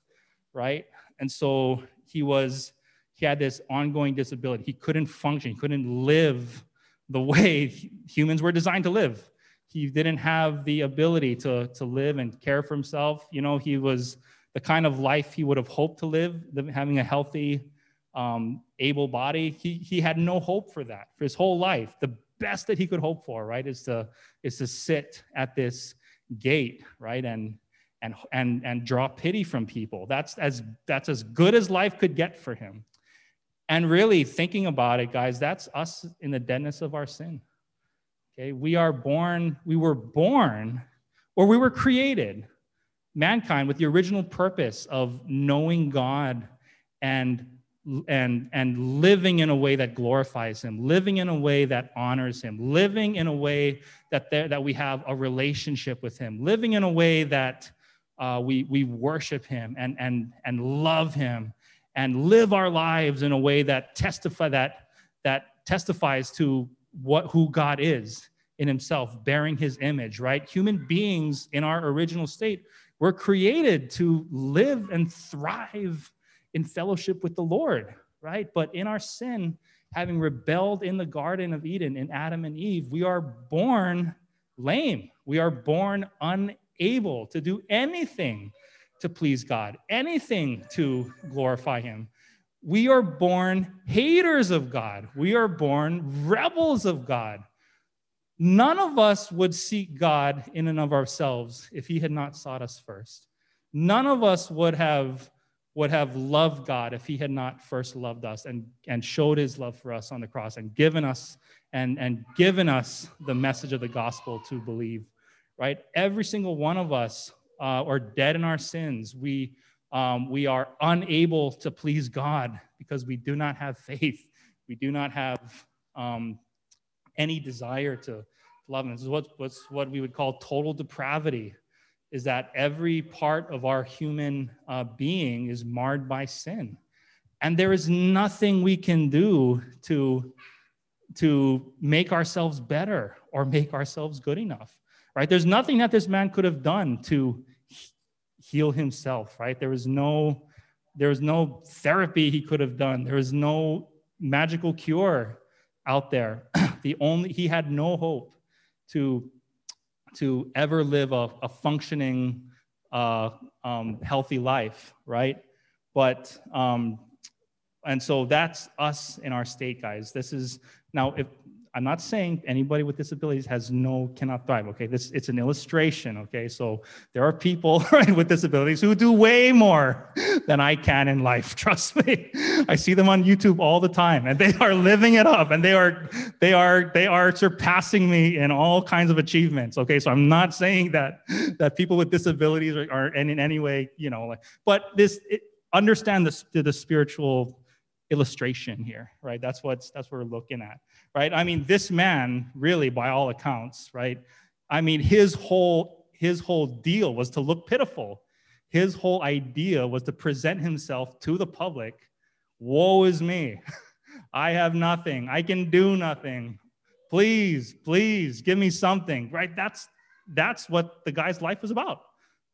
right? And so he was he had this ongoing disability. He couldn't function. He couldn't live the way humans were designed to live. He didn't have the ability to, to live and care for himself. You know, he was the kind of life he would have hoped to live, having a healthy, um, able body, he, he had no hope for that for his whole life. The best that he could hope for, right, is to, is to sit at this gate, right, and, and, and, and draw pity from people. That's as, that's as good as life could get for him. And really thinking about it, guys, that's us in the deadness of our sin. Okay, we are born, we were born, or we were created, mankind, with the original purpose of knowing God and and and living in a way that glorifies him living in a way that honors him living in a way that there, that we have a relationship with him living in a way that uh, we we worship him and and and love him and live our lives in a way that testify that that testifies to what who God is in himself bearing his image right human beings in our original state were created to live and thrive in fellowship with the Lord, right? But in our sin, having rebelled in the Garden of Eden in Adam and Eve, we are born lame. We are born unable to do anything to please God, anything to glorify Him. We are born haters of God. We are born rebels of God. None of us would seek God in and of ourselves if He had not sought us first. None of us would have would have loved God if he had not first loved us and, and showed his love for us on the cross and given us and, and given us the message of the gospel to believe, right? Every single one of us uh, are dead in our sins. We, um, we are unable to please God because we do not have faith. We do not have um, any desire to love Him. This is what, what's what we would call total depravity, is that every part of our human uh, being is marred by sin. And there is nothing we can do to, to make ourselves better or make ourselves good enough, right? There's nothing that this man could have done to heal himself, right? There was no, there was no therapy he could have done. There was no magical cure out there. the only, he had no hope to to ever live a, a functioning, uh, um, healthy life, right? But, um, and so that's us in our state, guys. This is now, if I'm not saying anybody with disabilities has no cannot thrive. Okay, this it's an illustration. Okay, so there are people right with disabilities who do way more than I can in life. Trust me, I see them on YouTube all the time, and they are living it up, and they are they are they are surpassing me in all kinds of achievements. Okay, so I'm not saying that that people with disabilities are, are in, in any way, you know, like, but this it, understand the the spiritual illustration here, right? That's what's that's what we're looking at right? I mean, this man, really, by all accounts, right? I mean, his whole his whole deal was to look pitiful. His whole idea was to present himself to the public. Woe is me. I have nothing. I can do nothing. Please, please give me something. Right? That's that's what the guy's life was about.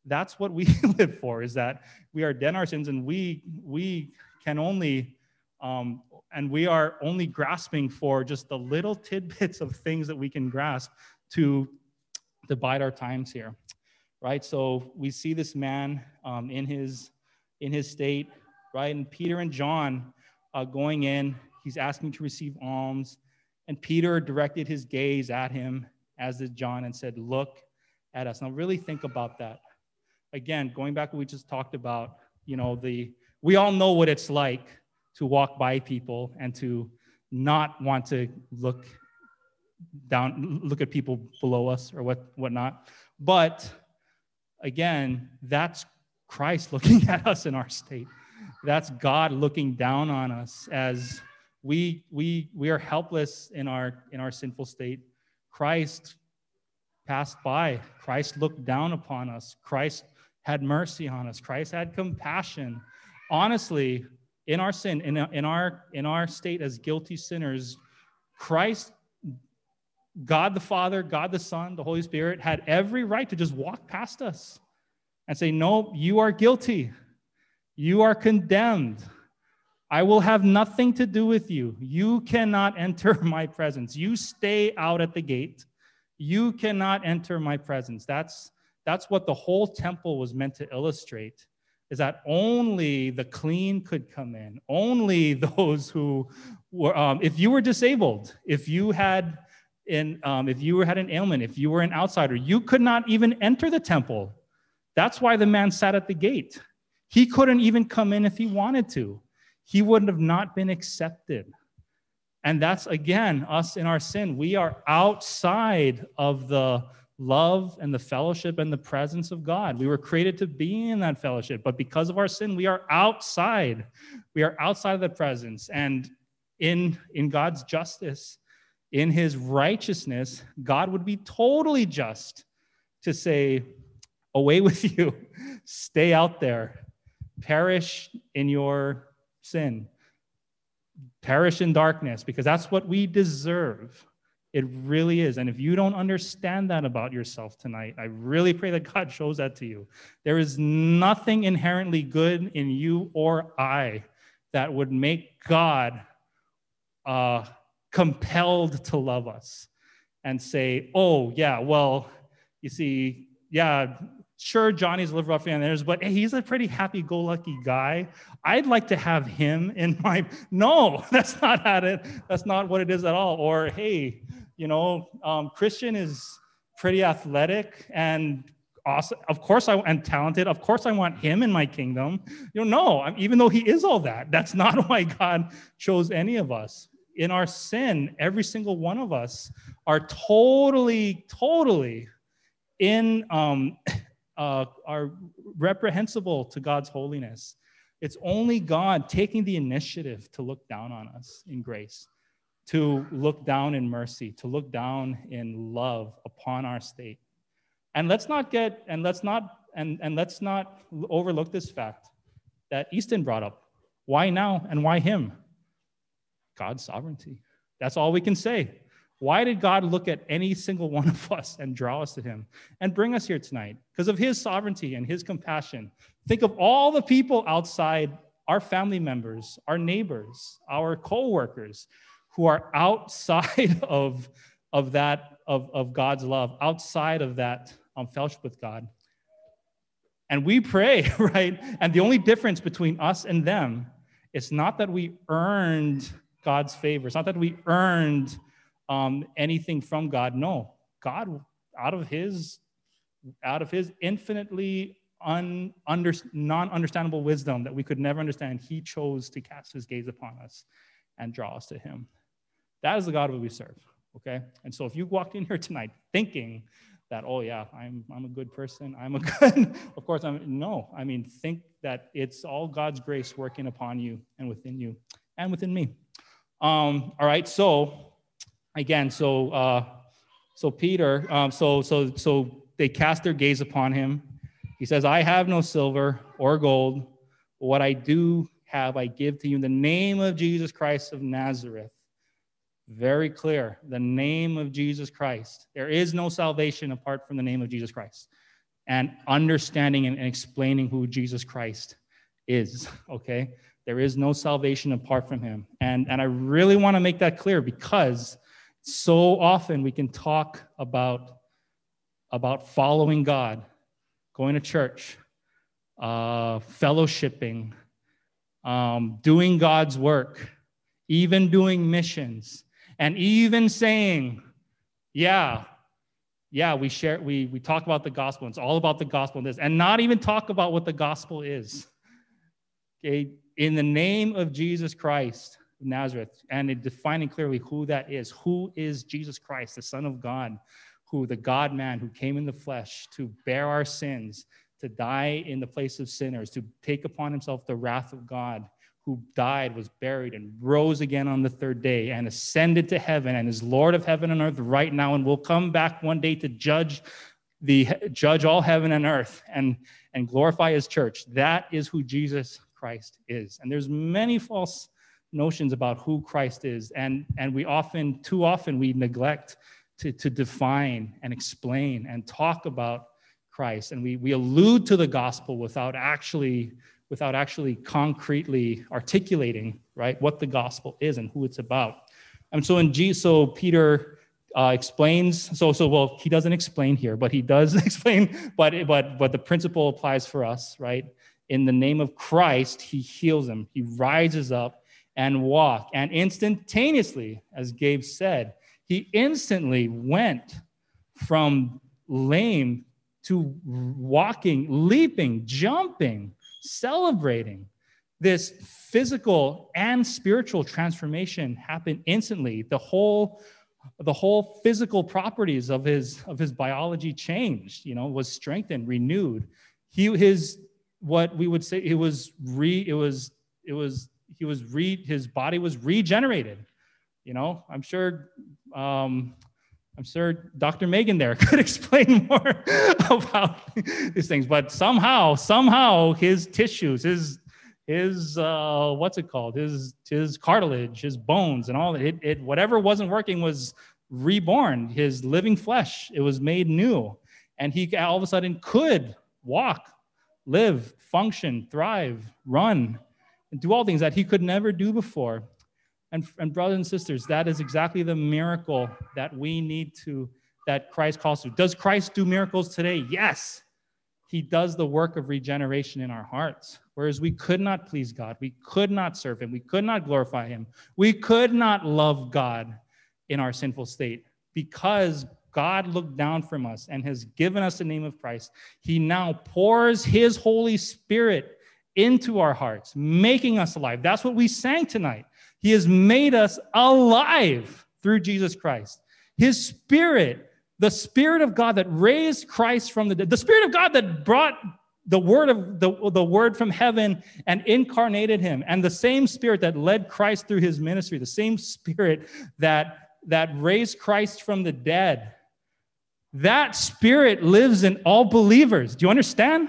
That's what we live for. Is that we are dead in our sins, and we we can only um, and we are only grasping for just the little tidbits of things that we can grasp to, bide our times here, right? So we see this man um, in, his, in his state, right? And Peter and John uh, going in, he's asking to receive alms. And Peter directed his gaze at him, as did John, and said, Look at us. Now, really think about that. Again, going back what we just talked about, you know, the we all know what it's like to walk by people and to not want to look down, look at people below us or what whatnot. But again, that's Christ looking at us in our state. That's God looking down on us as we we we are helpless in our in our sinful state. Christ passed by. Christ looked down upon us. Christ had mercy on us. Christ had compassion. Honestly, in our sin, in, in, our, in our state as guilty sinners, Christ, God the Father, God the Son, the Holy Spirit had every right to just walk past us and say, No, you are guilty. You are condemned. I will have nothing to do with you. You cannot enter my presence. You stay out at the gate. You cannot enter my presence. That's, that's what the whole temple was meant to illustrate is that only the clean could come in. Only those who were, um, if you were disabled, if you had um, if you had an ailment, if you were an outsider, you could not even enter the temple. That's why the man sat at the gate. He couldn't even come in if he wanted to. He wouldn't have not been accepted. And that's again us in our sin. We are outside of the love and the fellowship and the presence of God. We were created to be in that fellowship, but because of our sin, we are outside. We are outside of the presence. And in, in God's justice, in his righteousness, God would be totally just to say, Away with you, stay out there, perish in your sin, perish in darkness, because that's what we deserve. It really is. And if you don't understand that about yourself tonight, I really pray that God shows that to you. There is nothing inherently good in you or I that would make God uh, compelled to love us and say, oh, yeah, well, you see, yeah, sure, Johnny's a little rough and there's, but he's a pretty happy-go-lucky guy. I'd like to have him in my. No, that's not at it. That's not what it is at all. Or hey, you know, um, Christian is pretty athletic, and awesome. Of course, I am talented. Of course, I want him in my kingdom. You know, no, even though he is all that, that's not why God chose any of us. In our sin, every single one of us are totally, totally in um, uh, are reprehensible to God's holiness. It's only God taking the initiative to look down on us in grace, to look down in mercy, to look down in love upon our state. And let's not get, and let's not, and, and let's not overlook this fact that Easton brought up. Why now and why him? God's sovereignty. That's all we can say. Why did God look at any single one of us and draw us to him and bring us here tonight? Because of his sovereignty and his compassion. Think of all the people outside our family members, our neighbors, our co-workers who are outside of, of that, of, of God's love, outside of that um, fellowship with God. And we pray, right? And the only difference between us and them is not that we earned God's favor. It's not that we earned um, anything from God. No, God, out of His, out of His infinitely un, under, non-understandable wisdom that we could never understand, He chose to cast His gaze upon us and draw us to Him. That is the God we serve. Okay, and so if you walked in here tonight thinking that oh yeah i'm i'm a good person i'm a good of course i'm no i mean think that it's all god's grace working upon you and within you and within me. Um, all right so again so uh, so peter um, so so so they cast their gaze upon him. He says i have no silver or gold. But what i do have i give to you in the name of jesus christ of nazareth very clear the name of Jesus Christ. There is no salvation apart from the name of Jesus Christ. And understanding and explaining who Jesus Christ is, okay? There is no salvation apart from him. And, and I really want to make that clear because so often we can talk about, about following God, going to church, uh, fellowshipping, um, doing God's work, even doing missions and even saying, yeah, yeah, we share, we, we talk about the gospel. It's all about the gospel and this, and not even talk about what the gospel is. Okay, in the name of Jesus Christ of Nazareth, and defining clearly who that is. Who is Jesus Christ, the Son of God, who the God man who came in the flesh to bear our sins, to die in the place of sinners, to take upon himself the wrath of God who died, was buried, and rose again on the third day, and ascended to heaven, and is Lord of heaven and earth right now, and will come back one day to judge the judge all heaven and earth and and glorify his church. That is who Jesus Christ is. And there's many false notions about who Christ is, and and we often, too often, we neglect to, to define and explain and talk about Christ, and we we allude to the gospel without actually without actually concretely articulating right what the gospel is and who it's about. And so in g so peter uh, explains so so well he doesn't explain here but he does explain but but but the principle applies for us right? In the name of christ he heals him he rises up and walk and instantaneously as gabe said he instantly went from lame to walking leaping jumping celebrating this physical and spiritual transformation happened instantly. The whole the whole physical properties of his of his biology changed you know was strengthened renewed. He his what we would say it was re it was it was he was re his body was regenerated you know. I'm sure um I'm sure Dr. Megan there could explain more about these things, but somehow, somehow his tissues, his his uh, what's it called? His his cartilage, his bones, and all it, it whatever wasn't working was reborn. His living flesh, it was made new, and he all of a sudden could walk, live, function, thrive, run, and do all things that he could never do before. And, and brothers and sisters, that is exactly the miracle that we need to, that Christ calls to. Does Christ do miracles today? Yes. He does the work of regeneration in our hearts. Whereas we could not please God, we could not serve Him, we could not glorify Him, we could not love God in our sinful state because God looked down from us and has given us the name of Christ, he now pours his Holy Spirit into our hearts, making us alive. That's what we sang tonight. He has made us alive through Jesus Christ. His Spirit, the Spirit of God that raised Christ from the dead, the Spirit of God that brought the word of the, the word from heaven and incarnated him and the same spirit that led christ through his ministry the same spirit that that raised christ from the dead that spirit lives in all believers. Do you understand?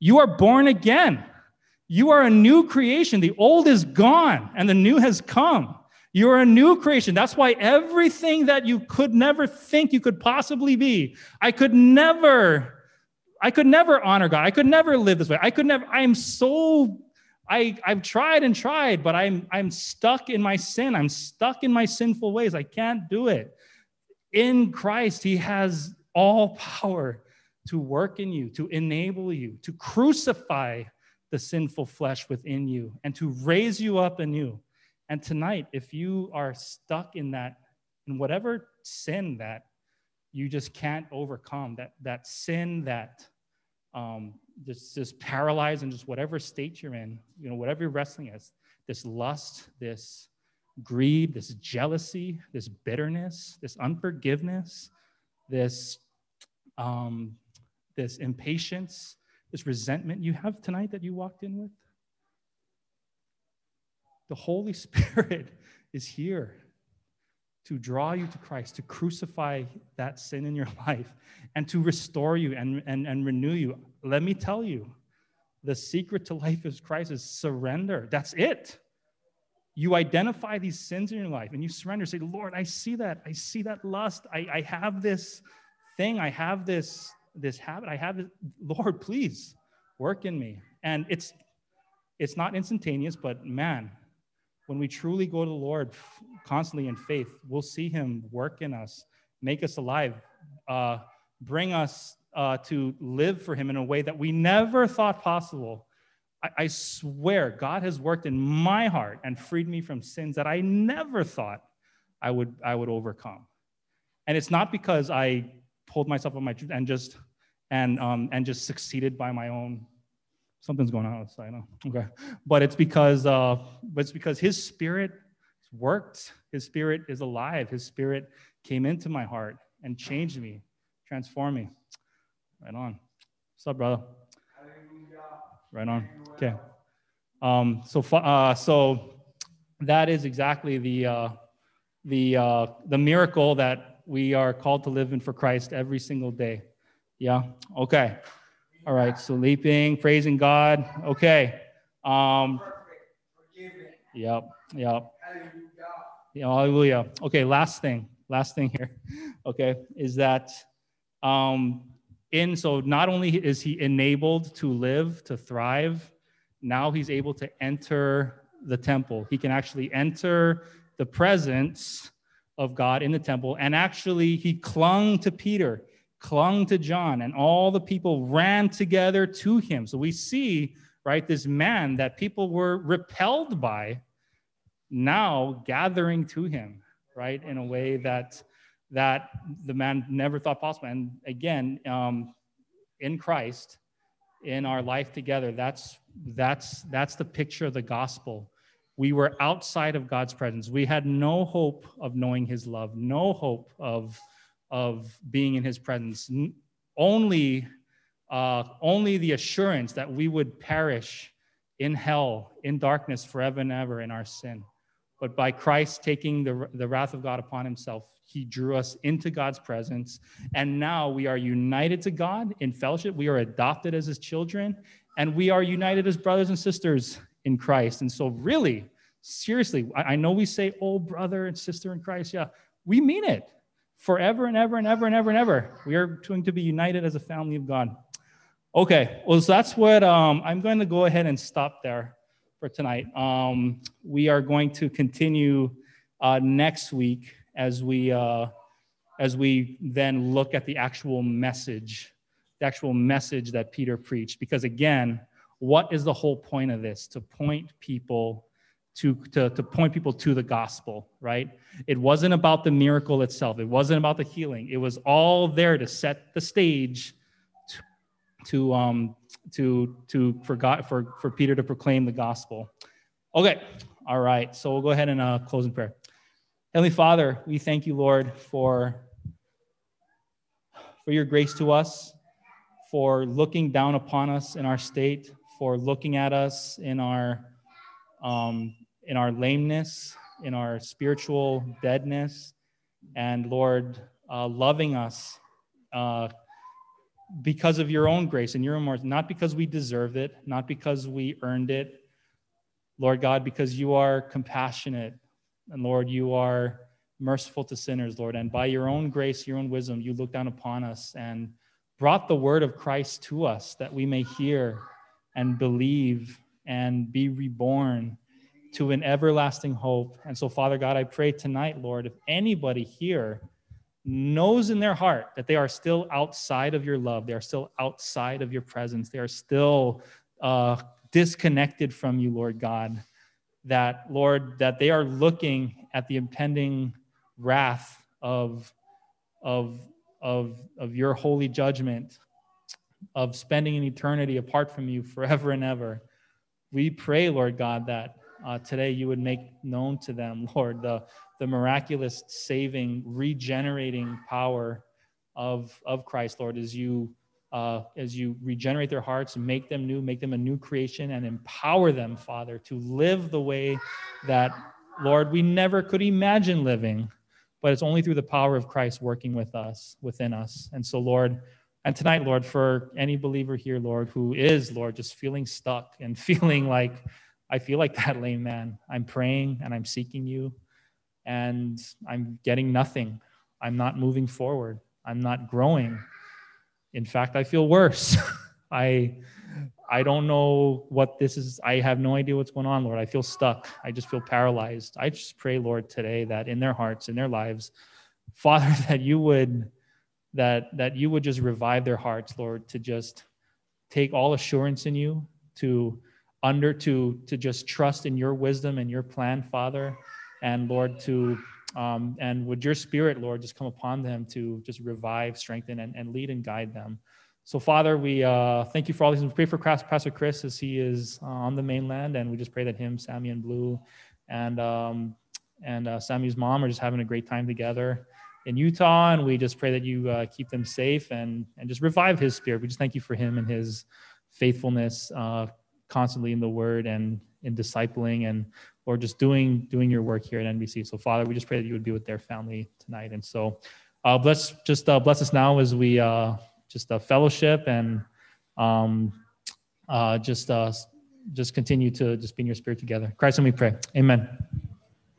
You are born again you are a new creation the old is gone and the new has come you're a new creation. That's why everything that you could never think you could possibly be, I could never I could never honor God. I could never live this way. I could never, I'm so, I, I've tried and tried, but I'm, I'm stuck in my sin. I'm stuck in my sinful ways. I can't do it. In Christ, He has all power to work in you, to enable you, to crucify the sinful flesh within you, and to raise you up anew. And tonight, if you are stuck in that, in whatever sin that you just can't overcome, that, that sin that um, just, just paralyzed in just whatever state you're in, you know, whatever you're wrestling with, this lust, this greed, this jealousy, this bitterness, this unforgiveness, this, um, this impatience, this resentment you have tonight that you walked in with. The Holy Spirit is here to draw you to Christ, to crucify that sin in your life, and to restore you and, and, and renew you. Let me tell you, the secret to life is Christ is surrender. That's it. You identify these sins in your life and you surrender. Say, Lord, I see that. I see that lust. I, I have this thing. I have this, this habit. I have. Lord, please work in me. And it's it's not instantaneous, but man, when we truly go to the Lord constantly in faith, we'll see Him work in us, make us alive, uh, bring us uh, to live for Him in a way that we never thought possible. I, I swear, God has worked in my heart and freed me from sins that I never thought I would, I would overcome. And it's not because I pulled myself on my truth and just and um, and just succeeded by my own something's going on outside. Okay, but it's because uh, but it's because His Spirit worked. His Spirit is alive. His Spirit came into my heart and changed me, transformed me. Right on. What's up, brother? Right on. Okay. Um, so uh, so that is exactly the uh, the uh, the miracle that we are called to live in for Christ every single day. Yeah. Okay. All right, so leaping, praising God. Okay. Um, yep, yep. Yeah, hallelujah. Okay, last thing, last thing here, okay, is that um, in, so not only is he enabled to live, to thrive, now he's able to enter the temple. He can actually enter the presence of God in the temple. And actually, he clung to Peter clung to John, and all the people ran together to him. So we see, right, this man that people were repelled by now gathering to him, right, in a way that that the man never thought possible. And again, um, in Christ, in our life together, that's that's that's the picture of the gospel. We were outside of God's presence. We had no hope of knowing his love, no hope of of being in his presence. Only, uh, only the assurance that we would perish in hell, in darkness forever and ever in our sin. But by Christ taking the, the wrath of God upon himself, he drew us into God's presence. And now we are united to God in fellowship. We are adopted as his children, and we are united as brothers and sisters in Christ. And so, really, seriously, I, know we say, oh, brother and sister in Christ. Yeah, we mean it forever and ever and ever and ever and ever. We are going to be united as a family of God. Okay, well, so that's what um, I'm going to go ahead and stop there for tonight. Um, we are going to continue uh, next week as we uh, as we then look at the actual message, the actual message that Peter preached. Because again, what is the whole point of this? To point people to, to, to point people to the gospel, right? It wasn't about the miracle itself, it wasn't about the healing. It was all there to set the stage to, to, um, to, to for, God, for, for Peter to proclaim the gospel. Okay, all right, so we'll go ahead and uh, close in prayer. Heavenly Father, we thank you, Lord, for, for your grace to us, for looking down upon us in our state, for looking at us in our um, in our lameness, in our spiritual deadness, and Lord, uh, loving us uh, because of your own grace and your own mercy, not because we deserve it, not because we earned it, Lord God, because you are compassionate, and Lord, you are merciful to sinners, Lord, and by your own grace, your own wisdom, you look down upon us and brought the word of Christ to us that we may hear and believe and be reborn to an everlasting hope. And so, Father God, I pray tonight, Lord, if anybody here knows in their heart that they are still outside of your love, they are still outside of your presence, they are still uh, disconnected from you, Lord God, that, Lord, that they are looking at the impending wrath of, of, of, of your holy judgment, of spending an eternity apart from you forever and ever. We pray, Lord God, that uh, today you would make known to them, Lord, the, the miraculous saving, regenerating power of, of Christ, Lord, as you uh, as you regenerate their hearts, make them new, make them a new creation, and empower them, Father, to live the way that, Lord, we never could imagine living, but it's only through the power of Christ working with us, within us. And so, Lord, and tonight, Lord, for any believer here, Lord, who is, Lord, just feeling stuck and feeling like I feel like that lame man. I'm praying and I'm seeking you, and I'm getting nothing. I'm not moving forward. I'm not growing. In fact, I feel worse. I I don't know what this is. I have no idea what's going on, Lord. I feel stuck. I just feel paralyzed. I just pray, Lord, today that in their hearts, in their lives, Father, that you would that that you would just revive their hearts, Lord, to just take all assurance in you, to under to to just trust in your wisdom and your plan, Father, and Lord, to um, and would your spirit, Lord, just come upon them to just revive, strengthen, and, and lead and guide them. So, Father, we uh, thank you for all these. We pray for Pastor Chris as he is uh, on the mainland, and we just pray that him, Sammy, and Blue, and um, and uh, Sammy's mom are just having a great time together in Utah, and we just pray that you uh, keep them safe and and just revive his spirit. We just thank you for him and his faithfulness, uh, constantly in the word and in discipling and or just doing doing your work here at NBC. So Father, we just pray that you would be with their family tonight. And so uh, bless just uh, bless us now as we uh, just uh, fellowship and um, uh, just uh, just continue to just be in your spirit together. Christ and we pray. Amen.